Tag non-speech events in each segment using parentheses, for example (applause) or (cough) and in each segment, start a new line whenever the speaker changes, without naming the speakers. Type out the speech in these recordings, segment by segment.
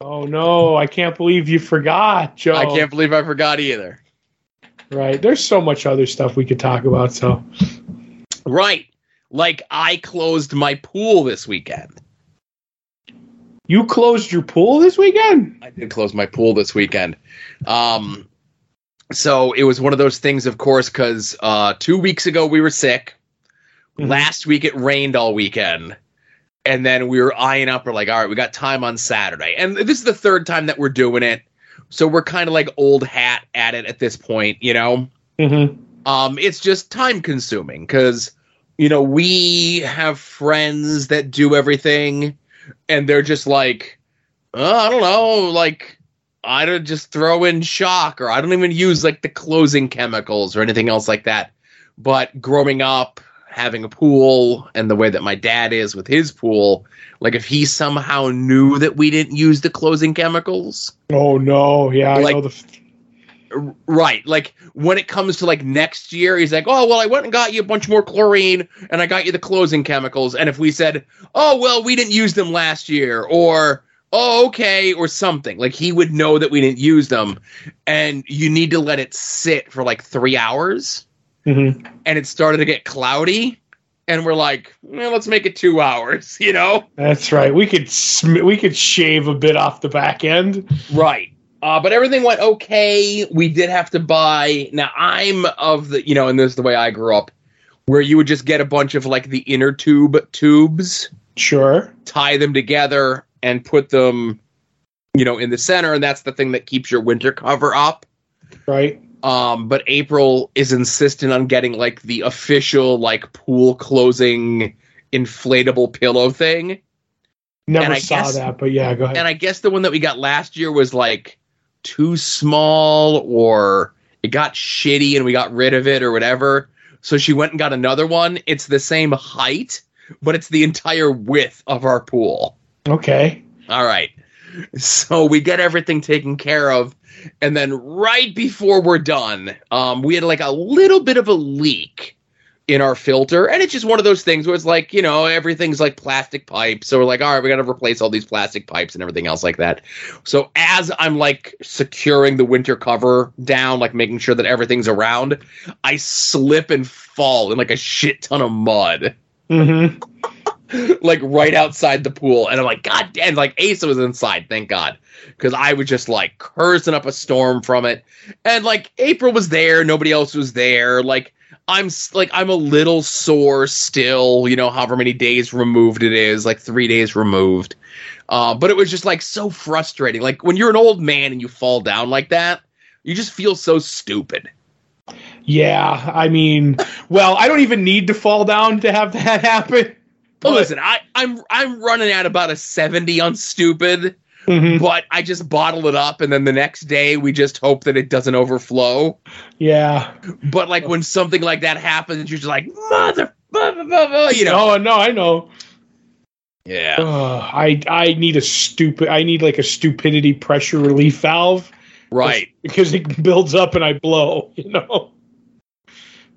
Oh no, I can't believe you forgot, Joe.
I can't believe I forgot either.
Right. There's so much other stuff we could talk about, so
Right. Like I closed my pool this weekend.
you closed your pool this weekend?
I did close my pool this weekend. Um, so it was one of those things, of course, because uh, two weeks ago we were sick.
Mhm.
Last week it rained all weekend. And then we were eyeing up. We're like, all right, we got time on Saturday. And this is the third time that we're doing it. So we're kind of like old hat at it at this point, you know?
Mm-hmm.
Um, it's just time consuming because, you know, we have friends that do everything and they're just like, oh, I don't know, like, I don't just throw in shock or I don't even use like the closing chemicals or anything else like that. But growing up, having a pool and the way that my dad is with his pool, like if he somehow knew that we didn't use the closing chemicals,
Oh no, yeah,
Like-
I know the.
Right. Like when it comes to like next year, he's like, oh, well, I went and got you a bunch more chlorine and I got you the closing chemicals. And if we said, oh, well, we didn't use them last year or, oh, okay, or something, like he would know that we didn't use them. And you need to let it sit for like three hours.
Mhm.
And it started to get cloudy. And we're like, well, let's make it two hours, (laughs) you know?
That's right. We could sm- we could shave a bit off the back end.
Right. Uh, but everything went okay. We did have to buy. Now I'm of the, you know, and this is the way I grew up, where you would just get a bunch of like the inner tube tubes,
Sure.
tie them together, and put them, you know, in the center, and that's the thing that keeps your winter cover up.
Right.
Um, but April is insistent on getting like the official like pool closing inflatable pillow thing.
Never
And
saw
guess-
that, but yeah, go ahead.
and I guess the one that we got last year was like too small or it got shitty and we got rid of it or whatever. So she went and got another one. It's the same height, but it's the entire width of our pool.
okay.
All right. So we get everything taken care of. And then right before we're done, um, we had like a little bit of a leak in our filter. And it's just one of those things where it's like, you know, everything's like plastic pipes. So we're like, all right, we got to replace all these plastic pipes and everything else like that. So as I'm like securing the winter cover down, like making sure that everything's around, I slip and fall in like a shit ton of mud
Mm-hmm. (laughs)
like right outside the pool. And I'm like, God damn, like Asa was inside, thank God. Because I was just like cursing up a storm from it. And like April was there, nobody else was there. Like I'm like I'm a little sore still, you know, however many days removed it is, like three days removed. Uh, but it was just like so frustrating. Like when you're an old man and you fall down like that, you just feel so stupid.
Yeah, I mean, well, I don't even need to fall down to have that (laughs) happen.
But listen, I, I'm I'm running at about a 70 on stupid.
Mhm.
but I just bottle it up and then the next day we just hope that it doesn't overflow.
Yeah.
But like when something like that happens, you're just like, mother, blah, blah, blah, blah," you know.
No, no, I know.
Yeah.
Ugh, I I need a stupid. I need like a stupidity pressure relief valve
Right.
because it builds up and I blow. You know.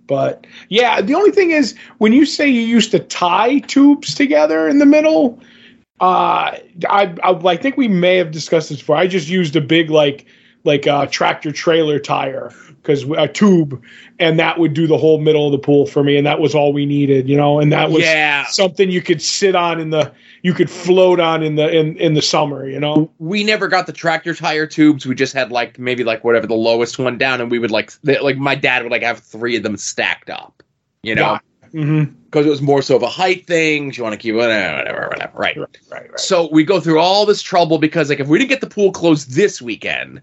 But yeah, the only thing is when you say you used to tie tubes together in the middle, uh, I, I I think we may have discussed this before. I just used a big like like a tractor trailer tire because a tube, and that would do the whole middle of the pool for me, and that was all we needed, you know. And that was
Yeah.
something you could sit on in the you could float on in the in in the summer, you know.
We never got the tractor tire tubes. We just had like maybe like whatever the lowest one down, and we would like like my dad would like have three of them stacked up, you know,
Yeah. Mm-hmm.
because it was more so of a height thing. You want to keep whatever, whatever, whatever, right?
Right, right, right.
So we go through all this trouble because like if we didn't get the pool closed this weekend,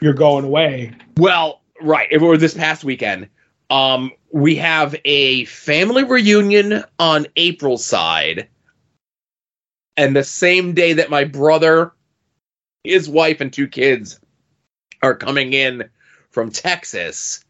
You're going away.
Well, right. Were this past weekend, um, we have a family reunion on April's side, and the same day that my brother, his wife, and two kids are coming in from Texas,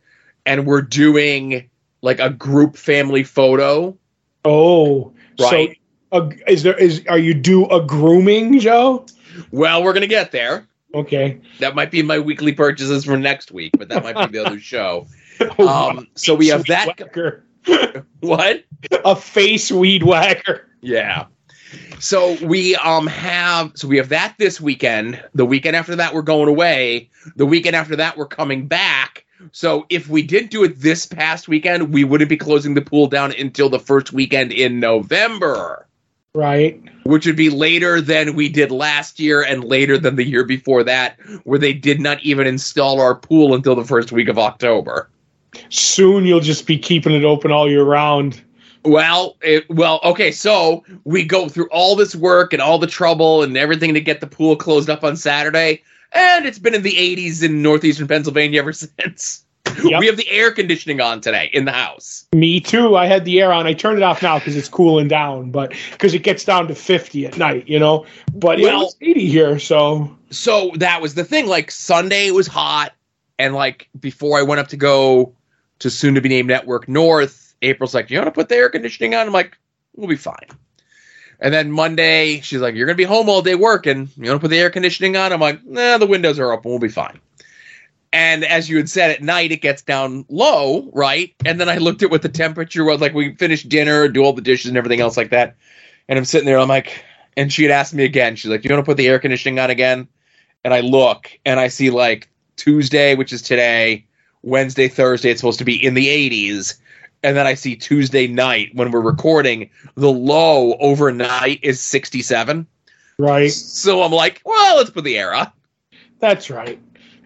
and we're doing like a group family photo.
Oh,
Right.
So, uh, is there is are you do a grooming, Joe?
Well, we're gonna get there.
Okay.
That might be my weekly purchases for next week, but that might be the other show. (laughs) Um, so we have that.
whacker. (laughs)
What?
a face weed whacker.
Yeah. So we um have so we have that this weekend. The weekend after that we're going away. The weekend after that we're coming back. So if we didn't do it this past weekend, we wouldn't be closing the pool down until the first weekend in November,
Right.
which would be later than we did last year and later than the year before that, where they did not even install our pool until the first week of October.
Soon you'll just be keeping it open all year round.
Well, it, well, okay. So we go through all this work and all the trouble and everything to get the pool closed up on Saturday, and it's been in the 80s in northeastern Pennsylvania ever (laughs) since. (laughs)
Yep.
We have the air conditioning on today in the house.
Me too. I had the air on. I turned it off now because it's cooling down, but because it gets down to 50 at night, you know. But it
Well-
was 80 here, so
So that was the thing. Like Sunday it was hot, and like before I went up to go to soon to be named Network North, April's like, "You want to put the air conditioning on?" I'm like, "We'll be fine." And then Monday, she's like, "You're gonna be home all day working. You want to put the air conditioning on?" I'm like, "Nah, the windows are open. We'll be fine." And as you had said, at night it gets down low, right? And then I looked at what the temperature was. Like we finished dinner, do all the dishes and everything else like that. And I'm sitting there, I'm like, and she had asked me again. She's like, "Do you want to put the air conditioning on again?" And I look and I see like Tuesday, which is today, Wednesday, Thursday, it's supposed to be in the 80s. And then I see Tuesday night when we're recording, the low overnight is 67.
right.
So I'm like, well, let's put the air on.
That's right.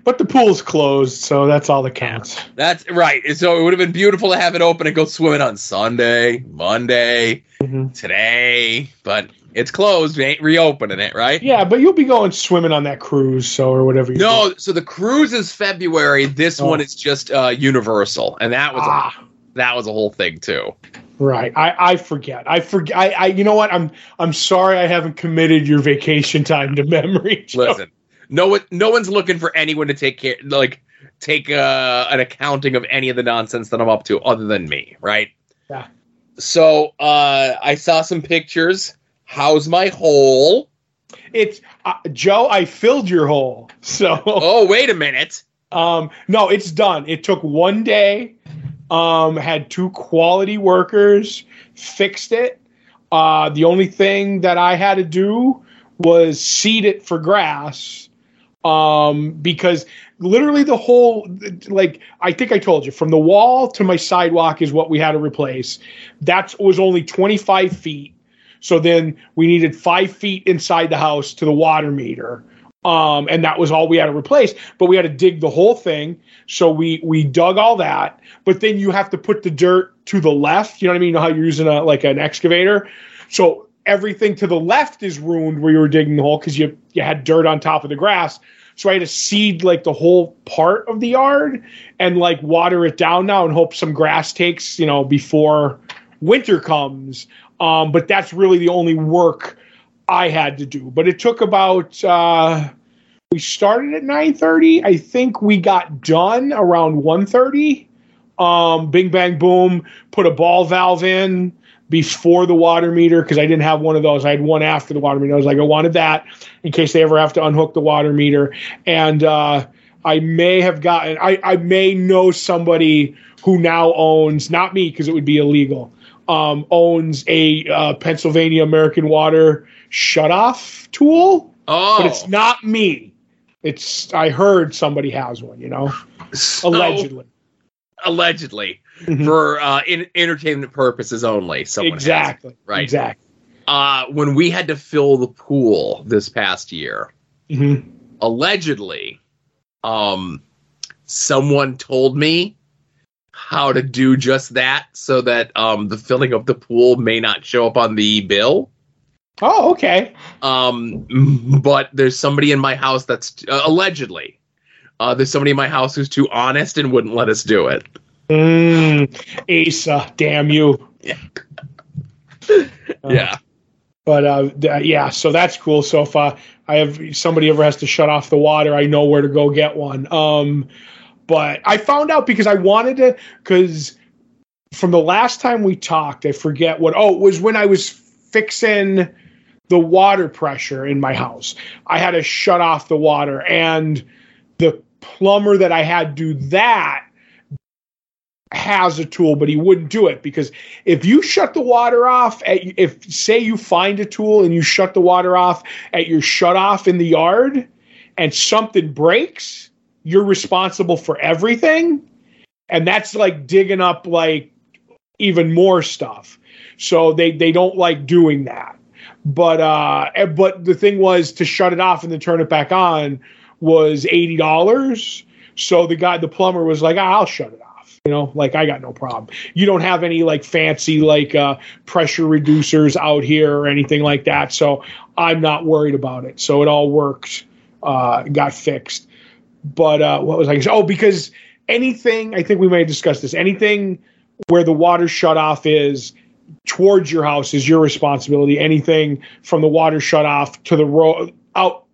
But the pool's closed, so that's all that counts.
That's right. So it would have been beautiful to have it open and go swimming on Sunday, Monday,
Mhm.
today, but it's closed. We ain't reopening it, right?
Yeah, but you'll be going swimming on that cruise, so or whatever. You
No, so the cruise is February. This
Oh.
one is just uh, Universal, and that was a,
ah,
that was a whole thing too.
right. I, I forget. I forget. I, I you know what? I'm I'm sorry. I haven't committed your vacation time to memory. Joe.
Listen, no one, no one's looking for anyone to take care, like take uh, an accounting of any of the nonsense that I'm up to, other than me, right?
Yeah.
So uh, I saw some pictures. How's my hole?
It's uh, Joe. I filled your hole. (laughs) So
Oh, wait a minute.
Um, no, it's done. It took one day. Um, had two quality workers, fixed it. Uh, the only thing that I had to do was seed it for grass. Um, because literally the whole, like, I think I told you, from the wall to my sidewalk is what we had to replace. That was only 25 feet. So then we needed five feet inside the house to the water meter. Um, and that was all we had to replace. But we had to dig the whole thing. So we we dug all that. But then you have to put the dirt to the left. You know what I mean? You know how you're using a like an excavator. So everything to the left is ruined where you were digging the hole because you you had dirt on top of the grass. So I had to seed like the whole part of the yard and like water it down now and hope some grass takes, you know, before winter comes. Um, but that's really the only work I had to do. But it took about uh, we started at 9:30. I think we got done around 1:30. Um, bing bang boom, put a ball valve in before the water meter because I didn't have one of those. I had one after the water meter. I was like, I wanted that in case they ever have to unhook the water meter. And uh, I may have gotten, I, I may know somebody who now owns, not me because it would be illegal, um, owns a uh, Pennsylvania American Water shutoff tool,
Oh,
but it's not me. It's I heard somebody has one, you know,
so-
allegedly.
allegedly
Mhm.
for uh, in, entertainment purposes only. Someone has
exactly.
right.
Exactly.
Uh, when we had to fill the pool this past year,
hmm
allegedly, um, someone told me how to do just that so that um, the filling of the pool may not show up on the bill.
Oh, okay.
Um, but there's somebody in my house that's uh, allegedly. Uh, there's somebody in my house who's too honest and wouldn't let us do it.
Mm, Asa, damn you. (laughs) Uh,
yeah.
But uh, th- yeah, so that's cool. So if uh, I have somebody ever has to shut off the water, I know where to go get one. Um, but I found out because I wanted to, because from the last time we talked, I forget what. Oh, it was when I was fixing the water pressure in my house. I had to shut off the water, and the plumber that I had do that has a tool, but he wouldn't do it because if you shut the water off, at, if say you find a tool and you shut the water off at your shut off in the yard and something breaks, you're responsible for everything. And that's like digging up like even more stuff. So they, they don't like doing that. But uh but the thing was to shut it off and then turn it back on was eighty dollars. So the guy, the plumber, was like, "I'll shut it off." You know, like I got no problem. You don't have any like fancy like uh, pressure reducers out here or anything like that, so I'm not worried about it. So it all worked, uh, got fixed. But uh, what was I? Oh, because anything I think we may have discussed this. Anything where the water shut off is towards your house is your responsibility. Anything from the water shut off to the road out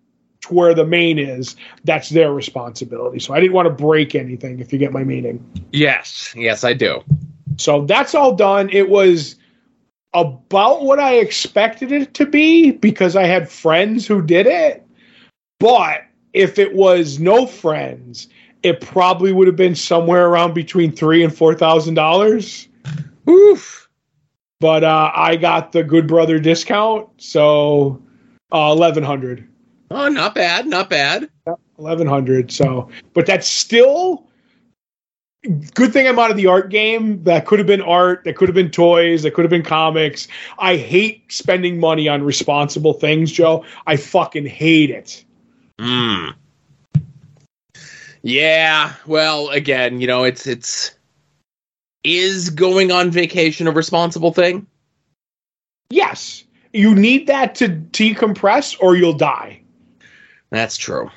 where the main is, that's their responsibility. So I didn't want to break anything, if you get my meaning.
Yes, yes, I do.
So that's all done. It was about what I expected it to be because I had friends who did it. But if it was no friends, it probably would have been somewhere around between three and four thousand dollars.
Oof.
But uh, I got the Good Brother discount, so uh, eleven hundred.
Oh, not bad, not bad.
Eleven hundred. So, but that's still good thing I'm out of the art game. That could have been art. That could have been toys. That could have been comics. I hate spending money on responsible things, Joe. I fucking hate it.
Hmm. Yeah. Well, again, you know, it's it's is going on vacation a responsible thing?
Yes, you need that to decompress, or you'll die.
That's true.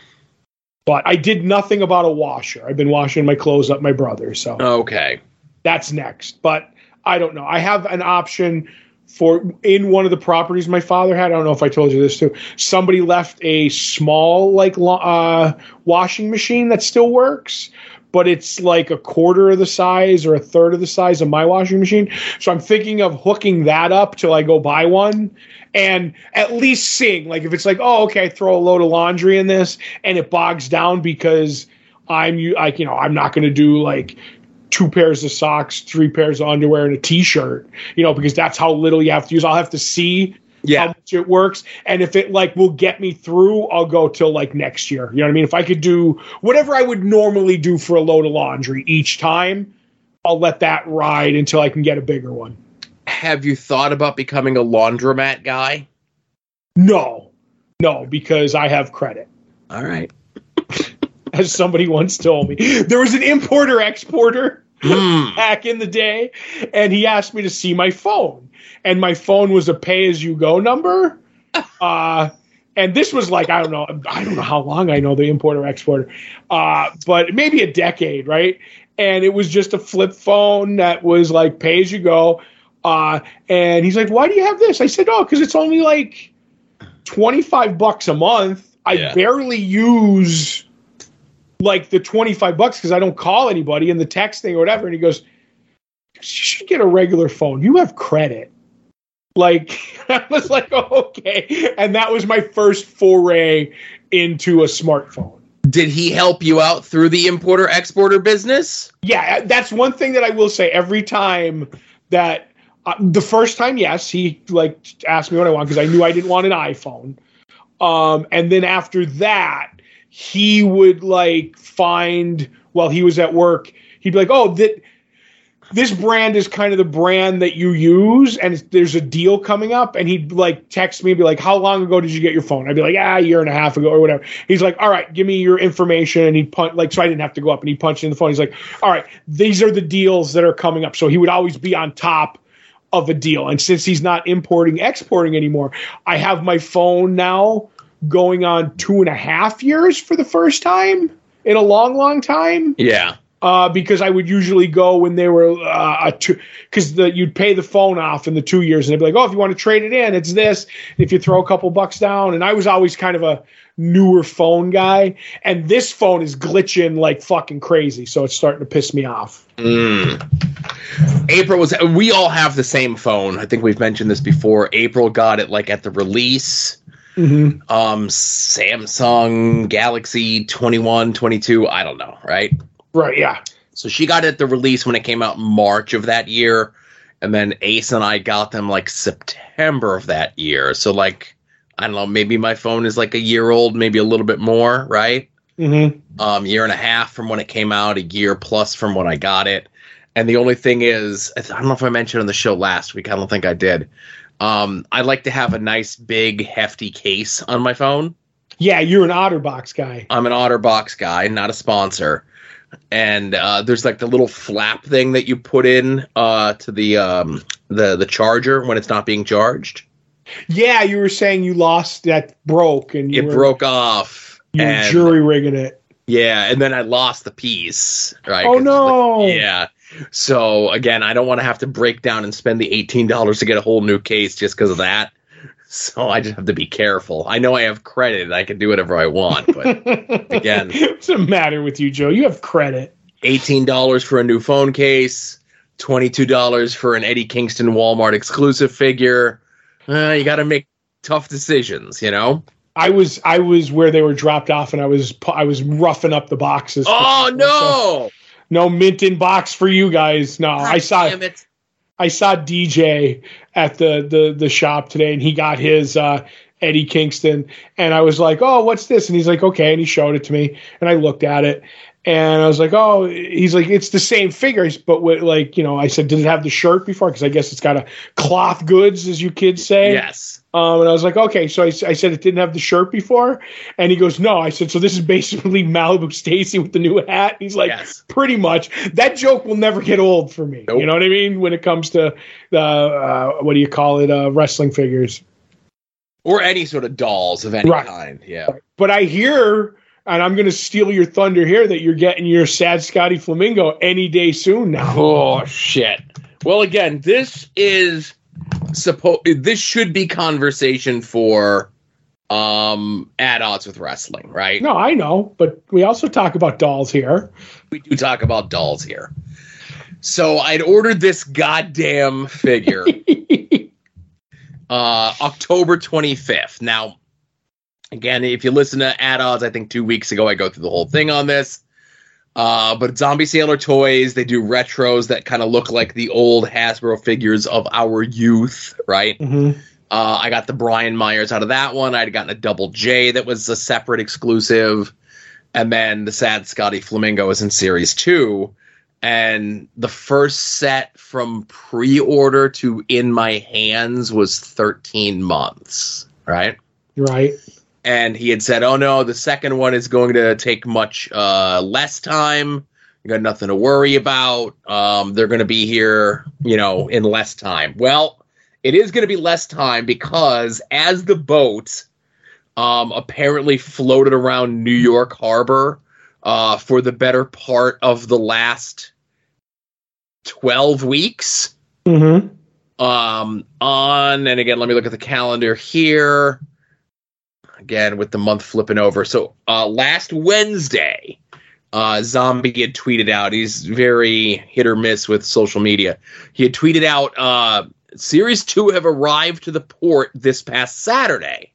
But I did nothing about a washer. I've been washing my clothes up my brother, so
Okay.
that's next. But I don't know. I have an option for in one of the properties my father had. I don't know if I told you this too. Somebody left a small like uh, washing machine that still works, but it's like a quarter of the size or a third of the size of my washing machine. So I'm thinking of hooking that up till I go buy one. And at least seeing, like, if it's like, oh, okay, I throw a load of laundry in this and it bogs down because I'm like you know I'm not going to do like two pairs of socks, three pairs of underwear, and a t-shirt. You know because that's how little you have to use. I'll have to see how
Yeah.
much it works, and if it like will get me through, I'll go till like next year. You know what I mean? If I could do whatever I would normally do for a load of laundry each time, I'll let that ride until I can get a bigger one.
Have you thought about becoming a laundromat guy?
No, no, because I have credit.
All right. (laughs)
As somebody once told me, there was an importer exporter.
Hmm. (laughs)
back in the day, and he asked me to see my phone, and my phone was a pay as you go number. (laughs) Uh, and this was like I don't know, I don't know how long I know the importer exporter, uh, but maybe a decade, right? And it was just a flip phone that was like pay as you go. Uh, and he's like, "Why do you have this?" I said, "Oh, because it's only like twenty five bucks a month. I
Yeah.
barely use." like the 25 bucks because I don't call anybody in the texting or whatever. And he goes, You should get a regular phone. You have credit. Like, (laughs) I was like, oh, okay. And that was my first foray into a smartphone.
Did he help you out through the importer exporter business?
Yeah, that's one thing that I will say every time that uh, the first time, yes, he like asked me what I want because I knew I didn't want an iPhone. Um, and then after that, he would like find while he was at work, he'd be like, "Oh, that this brand is kind of the brand that you use, and there's a deal coming up." And he'd like text me and be like, "How long ago did you get your phone?" I'd be like, "Ah, a year and a half ago or whatever." He's like, "All right, give me your information," and he'd punch like so I didn't have to go up and he punched in the phone. He's like, "All right, these are the deals that are coming up." So he would always be on top of a deal. And since he's not importing, exporting anymore, I have my phone now going on two and a half years for the first time in a long, long time.
Yeah.
Uh, because I would usually go when they were uh, a two, because the you'd pay the phone off in the two years, and they'd be like, "Oh, if you want to trade it in, it's this." If you throw a couple bucks down, and I was always kind of a newer phone guy, and this phone is glitching like fucking crazy, so it's starting to piss me off.
Mm. April was. We all have the same phone. I think we've mentioned this before. April got it like at the release.
Mm-hmm.
Um, Samsung Galaxy 21, 22. I don't know, right?
Right? Yeah.
So she got it the release when it came out in March of that year, and then Ace and I got them like September of that year. So like I don't know, maybe my phone is like a year old, maybe a little bit more, right?
Mm-hmm.
Um, year and a half from when it came out, a year plus from when I got it. And the only thing is, I don't know if I mentioned on the show last week. I don't think I did. Um, I like to have a nice, big, hefty case on my phone.
Yeah, you're an OtterBox guy.
I'm an OtterBox guy, not a sponsor. And uh, there's like the little flap thing that you put in uh, to the um, the the charger when it's not being charged.
Yeah, you were saying you lost that broke and you
it
were,
broke off.
You jury rigging it.
Yeah, and then I lost the piece. Right.
Oh no.
Yeah. So again, I don't want to have to break down and spend the eighteen dollars to get a whole new case just because of that. So I just have to be careful. I know I have credit; I can do whatever I want. But (laughs) again,
what's the matter with you, Joe? You have credit.
Eighteen dollars for a new phone case, twenty-two dollars for an Eddie Kingston Walmart exclusive figure. Uh, you got to make tough decisions, you know.
I was I was where they were dropped off, and I was I was roughing up the boxes.
Oh no!
no mint in box for you guys. No, God I saw it. I saw DJ at the the the shop today, and he got his uh, Eddie Kingston, and I was like, "Oh, what's this?" And he's like, "Okay," and he showed it to me, and I looked at it, and I was like, "Oh," he's like, "It's the same figures, but with, like, you know," I said, "Did it have the shirt before?" Because I guess it's got a cloth goods, as you kids say.
Yes.
Um, and I was like, okay. So I, I, said it didn't have the shirt before, and he goes, no. I said, so this is basically (laughs) Malibu Stacy with the new hat. He's like, yes. pretty much. That joke will never get old for me. Nope. You know what I mean? When it comes to the uh, what do you call it, uh, wrestling figures,
or any sort of dolls of any right. kind. Yeah.
But I hear. And I'm going to steal your thunder here that you're getting your sad Scotty Flamingo any day soon now.
Oh, shit. Well, again, this is suppose this should be conversation for um at odds with wrestling, right?
No, I know, but we also talk about dolls here.
We do talk about dolls here. So I'd ordered this goddamn figure (laughs) uh October 25th. Now again, if you listen to at odds, I think 2 weeks ago I go through the whole thing on this. Uh, but Zombie Sailor toys, they do retros that kind of look like the old Hasbro figures of our youth, right?
Mm-hmm.
Uh, I got the Brian Myers out of that one. I'd gotten a Double J that was a separate exclusive. And then the Sad Scotty Flamingo is in Series 2. And the first set from pre order to in my hands was 13 months, right?
Right
and he had said, "Oh no, the second one is going to take much uh, less time. You got nothing to worry about. Um, they're going to be here, you know, in less time." Well, it is going to be less time because as the boat um, apparently floated around New York Harbor uh, for the better part of the last twelve weeks.
Mm-hmm.
Um, on and again, let me look at the calendar here again with the month flipping over. So uh, last Wednesday, uh, Zombie had tweeted out. He's very hit or miss with social media. He had tweeted out uh, Series Two have arrived to the port this past Saturday,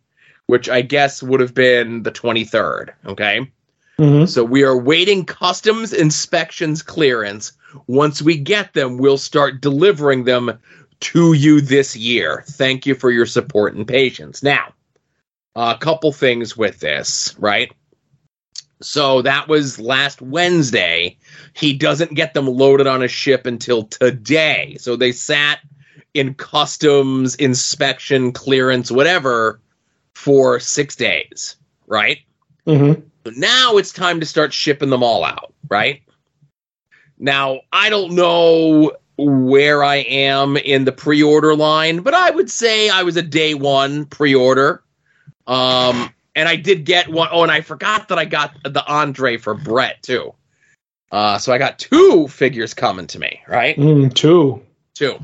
which I guess would have been the twenty third. Okay.
Mm-hmm.
So we are waiting customs inspections clearance. Once we get them, we'll start delivering them to you this year. Thank you for your support and patience. Now, a couple things with this, right? So that was last Wednesday. He doesn't get them loaded on a ship until today. So they sat in customs inspection, clearance, whatever, for six days, right?
Mm-hmm.
So now it's time to start shipping them all out, right? Now, I don't know where I am in the pre order line, but I would say I was a day one pre order. Um, and I did get one. Oh, and I forgot that I got the Andre for Brett too. Uh, so I got two figures coming to me, right?
Mm, two.
Two.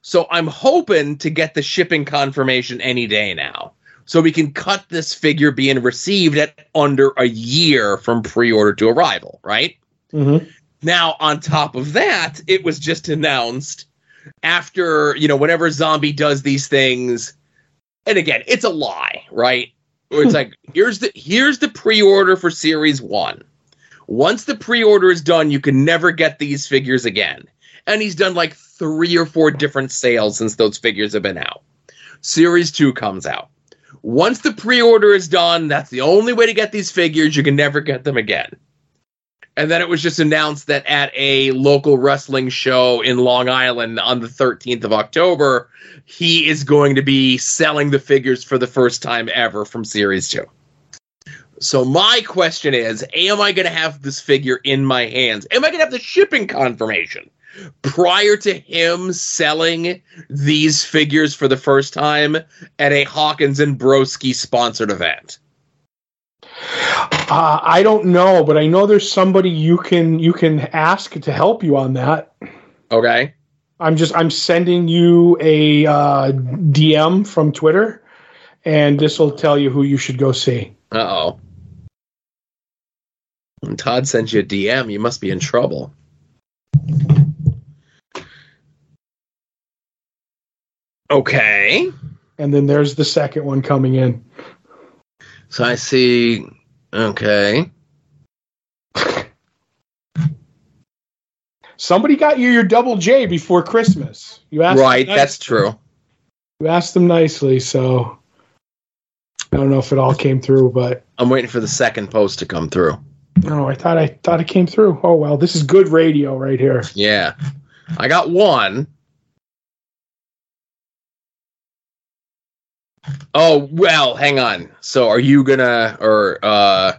So I'm hoping to get the shipping confirmation any day now. So we can cut this figure being received at under a year from pre-order to arrival, right?
Mm-hmm.
Now, on top of that, it was just announced after, you know, whenever Zombie does these things, and again, it's a lie, right? Where it's (laughs) like, here's the here's the pre-order for series one. Once the pre-order is done, you can never get these figures again. And he's done like three or four different sales since those figures have been out. Series 2 comes out. Once the pre-order is done, that's the only way to get these figures. You can never get them again. And then it was just announced that at a local wrestling show in Long Island on the 13th of October, he is going to be selling the figures for the first time ever from Series 2. So my question is, am I going to have this figure in my hands? Am I going to have the shipping confirmation prior to him selling these figures for the first time at a Hawkins and Broski sponsored event?
Uh, I don't know, but I know there's somebody you can you can ask to help you on that.
Okay.
I'm just I'm sending you a uh, DM from Twitter, and this will tell you who you should go see.
Uh oh. When Todd sends you a DM, you must be in trouble. Okay.
And then there's the second one coming in.
So I see. Okay.
Somebody got you your double J before Christmas. You asked
Right, that's true.
You asked them nicely, so I don't know if it all came through, but
I'm waiting for the second post to come through.
no, I thought I thought it came through. Oh well, this is good radio right here.
Yeah. I got one. Oh, well, hang on. So are you gonna or uh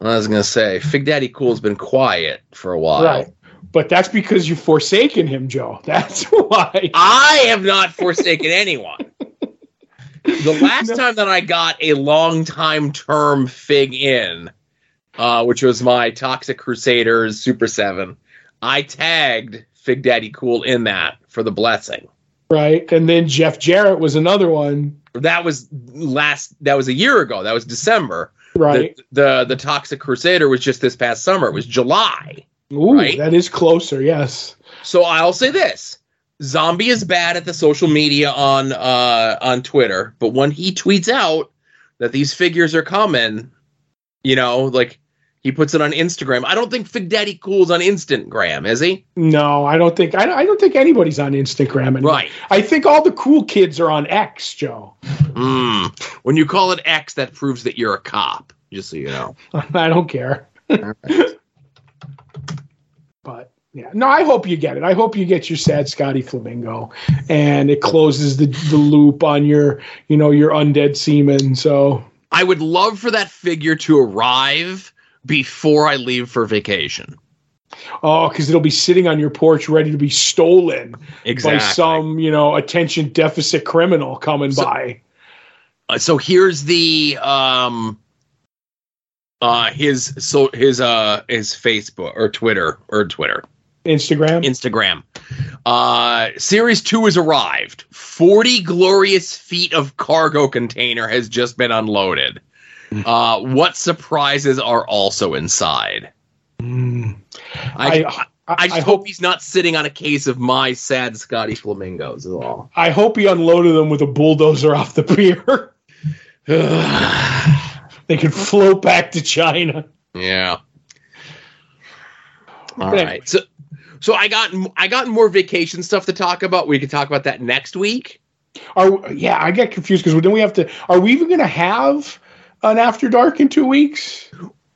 I was gonna say Fig Daddy Cool's been quiet for a while.
Right. But that's because you've forsaken him, Joe. (laughs) That's why.
I have not forsaken anyone. The (laughs) last
No.
time that I got a long time term fig in, uh, which was my Toxic Crusaders Super 7, I tagged Fig Daddy Cool in that for the blessing.
Right. And then Jeff Jarrett was another one.
That was last that was a year ago. That was December.
Right.
The, the the Toxic Crusader was just this past summer. It was July.
Ooh,
right.
that is closer, yes.
So I'll say this. Zombie is bad at the social media on uh on Twitter, but when he tweets out that these figures are coming, you know, like he puts it on Instagram. I don't think Fig Daddy Cool's on Instagram, is he?
No, I don't think I, I don't think anybody's on Instagram anymore.
Right.
I think all the cool kids are on X, Joe.
Hmm. When you call it X, that proves that you're a cop. Just so you know. (laughs)
I don't care. (laughs) But yeah, no, I hope you get it. I hope you get your sad Scotty Flamingo, and it closes the the loop on your you know your undead seaman. So
I would love for that figure to arrive before I leave for vacation.
oh, because it'll be sitting on your porch ready to be stolen by some you know attention deficit criminal coming
So-
by.
Uh, so here's the um uh his so his uh his Facebook or Twitter or Twitter
Instagram.
Instagram. Uh series 2 has arrived. 40 glorious feet of cargo container has just been unloaded. Uh what surprises are also inside?
Mm.
I
I,
I,
I,
hope
hope
he's not sitting on a case of my sad Scotty flamingos at all.
I hope he unloaded them with a bulldozer off the pier. (laughs) (sighs) they could float back to China.
Yeah. All
But
right. So so I got I got more vacation stuff to talk about. We could talk about that next week.
Are yeah, I get confused because then we have to. Are we even going to have an after dark in two weeks?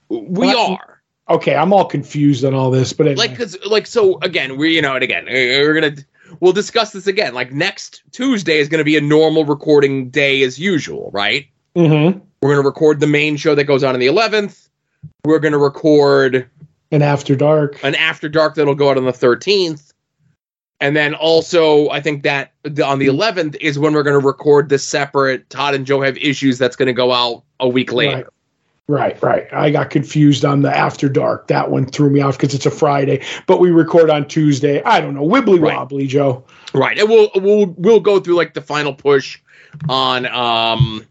We are.
Okay, I'm all confused on all this, but anyway.
Like cuz like so again, we you know and again, uh, we're to we'll discuss this again. Like next Tuesday is going to be a normal recording day as usual, right?
Mm-hmm.
We're going to record the main show that goes on on the 11th. We're going to record
an after dark.
an after dark that'll go out on the 13th and then also i think that on the 11th is when we're going to record the separate todd and joe have issues that's going to go out a week later
Right, right. I got confused on the after dark. That one threw me off because it's a Friday, but we record on Tuesday. I don't know, wibbly
Right.
wobbly, Joe.
right and we'll we'll we'll go through like the final push on um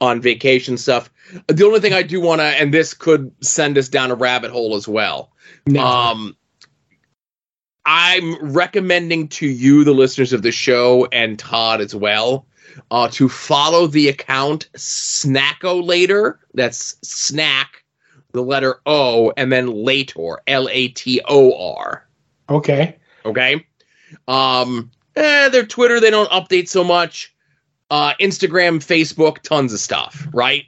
on vacation stuff the only thing i do want to and this could send us down a rabbit hole as well
No.
Um, I'm recommending to you, the listeners of the show, and Todd as well, uh, to follow the account Snackolator. That's snack the letter O, and then Lator, L A T O R.
Okay.
Okay. Um, eh, their Twitter, they don't update so much. Uh, Instagram, Facebook, tons of stuff, right?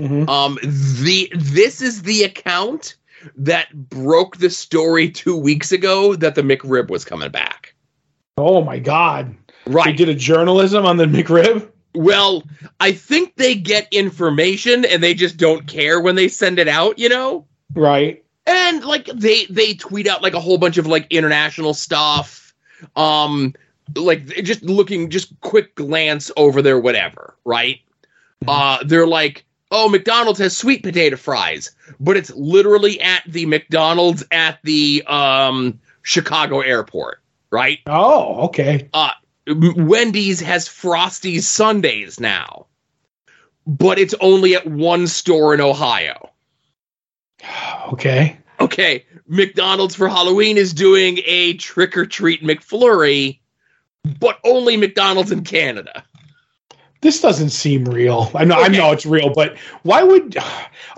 Mhm.
Um, the this is the account that broke the story two weeks ago that the McRib was coming back.
Oh my God. They
Right.
did a journalism on the McRib.
Well, I think they get information and they just don't care when they send it out, you know?
Right.
and like they they tweet out like a whole bunch of like international stuff um like just looking just quick glance over their whatever right uh they're like oh mcdonald's has sweet potato fries but it's literally at the mcdonald's at the um chicago airport right
Oh, okay.
M- wendy's has frosties sundays now but it's only at one store in ohio (sighs)
Okay.
okay, McDonald's for Halloween is doing a trick or treat McFlurry, but only McDonald's in Canada.
This doesn't seem real. I know, I know it's real, but why would? (sighs)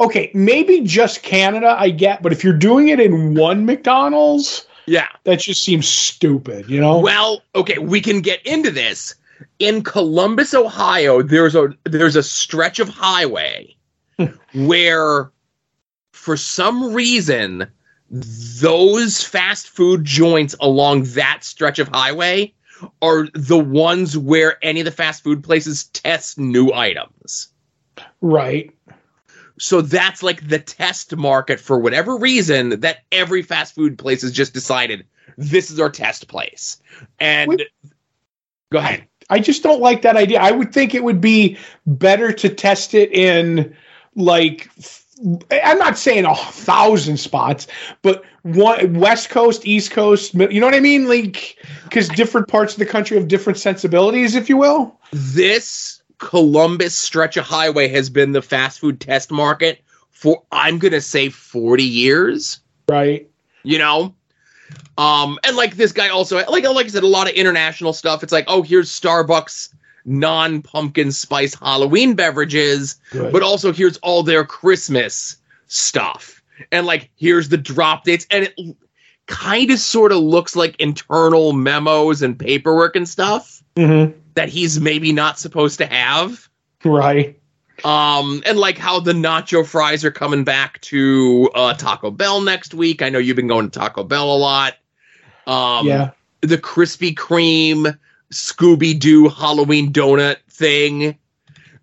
Okay, maybe just Canada, I get, but if you're doing it in one McDonald's,
Yeah.
that just seems stupid. You know?
Well, okay, we can get into this. In Columbus, Ohio, there's a there's a stretch of highway (laughs) where for some reason those fast food joints along that stretch of highway are the ones where any of the fast food places test new items.
right.
So that's like the test market for whatever reason that every fast food place has just decided this is our test place. And
Wait.
go ahead.
I just don't like that idea. I would think it would be better to test it in like I'm not saying a thousand spots, but one West Coast, East Coast, you know what I mean? Like because different parts of the country have different sensibilities, if you will.
This Columbus stretch of highway has been the fast food test market for I'm going to say 40 years,
Right.
you know? Um and like this guy also like like I said a lot of international stuff. It's like, "Oh, here's Starbucks non-pumpkin spice Halloween beverages." But also here's all their Christmas stuff. And like here's the drop dates and it kind of sort of looks like internal memos and paperwork and stuff
Mhm.
that he's maybe not supposed to have.
Right.
Um and like how the nacho fries are coming back to uh Taco Bell next week. I know you've been going to Taco Bell a lot. Um
yeah.
the Krispy Kreme Scooby Doo Halloween donut thing,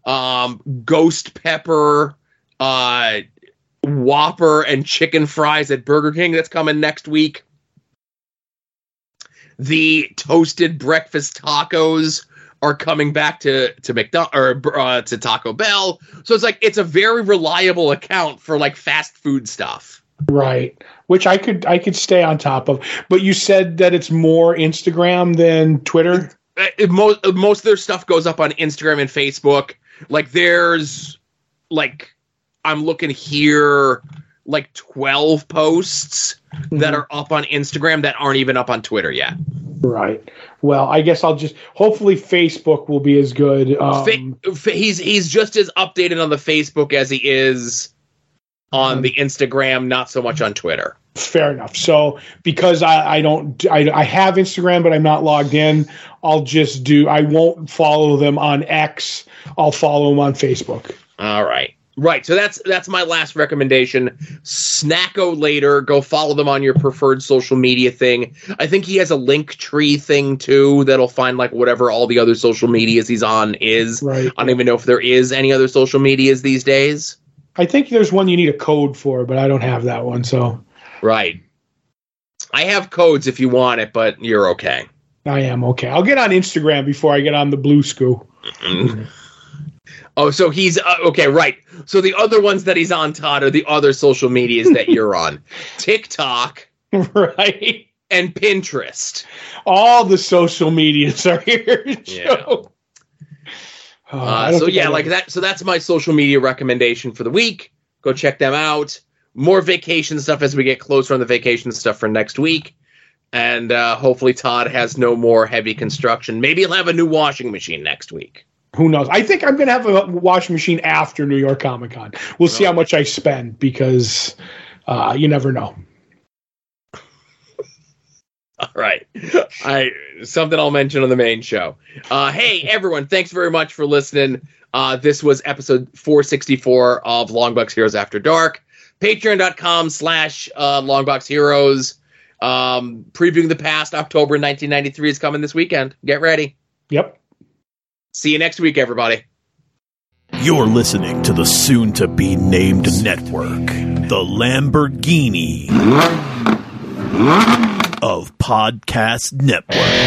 um, Ghost Pepper, uh, Whopper, and chicken fries at Burger King that's coming next week. The toasted breakfast tacos are coming back to to McDonald or uh, to Taco Bell. So it's like it's a very reliable account for like fast food stuff.
Right. Which I could I could stay on top of. But you said that it's more Instagram than Twitter.
uh, most most of their stuff goes up on Instagram and Facebook. Like there's like I'm looking here like 12 posts that
Mhm.
are up on Instagram that aren't even up on Twitter yet.
Right. Well, I guess I'll just hopefully Facebook will be as good. Um,
Fa- fa- he's he's just as updated on the Facebook as he is on mm-hmm. the Instagram, not so much on Twitter.
fair enough. So because I, I don't I, I have Instagram but I'm not logged in, I'll just do I won't follow them on X. I'll follow them on Facebook.
All right. Right. So that's that's my last recommendation. Snackolator. Go follow them on your preferred social media thing. I think he has a link tree thing too that'll find like whatever all the other social medias he's on is.
Right.
I don't even know if there is any other social medias these days.
I think there's one you need a code for, but I don't have that one. So
Right. I have codes if you want it, but you're okay.
I am okay. I'll get on Instagram before I get on the Blue Scoo.
Oh, so he's uh, okay, right. So the other ones that he's on, Todd, are the other social medias that you're on (laughs) TikTok
right.
and Pinterest.
All the social medias are here.
Yeah.
Oh,
Uh, so yeah, like that. So that's my social media recommendation for the week. Go check them out. More vacation stuff as we get closer on the vacation stuff for next week, and uh, hopefully Todd has no more heavy construction. Maybe he'll have a new washing machine next week.
who knows? I think I'm going to have a washing machine after New York Comic Con. We'll see how much I spend because uh, you never know. (laughs)
All right. I something I'll mention on the main show. Uh, hey everyone, thanks very much for listening. Uh, this was episode 464 of Longbox Heroes After Dark. Patreon.com slash uh, Longbox Heroes. Um, previewing the past, October 1993 is coming this weekend. Get ready.
Yep.
See you next week, everybody.
You're listening to the soon to be named network, the Lamborghini of podcast networks.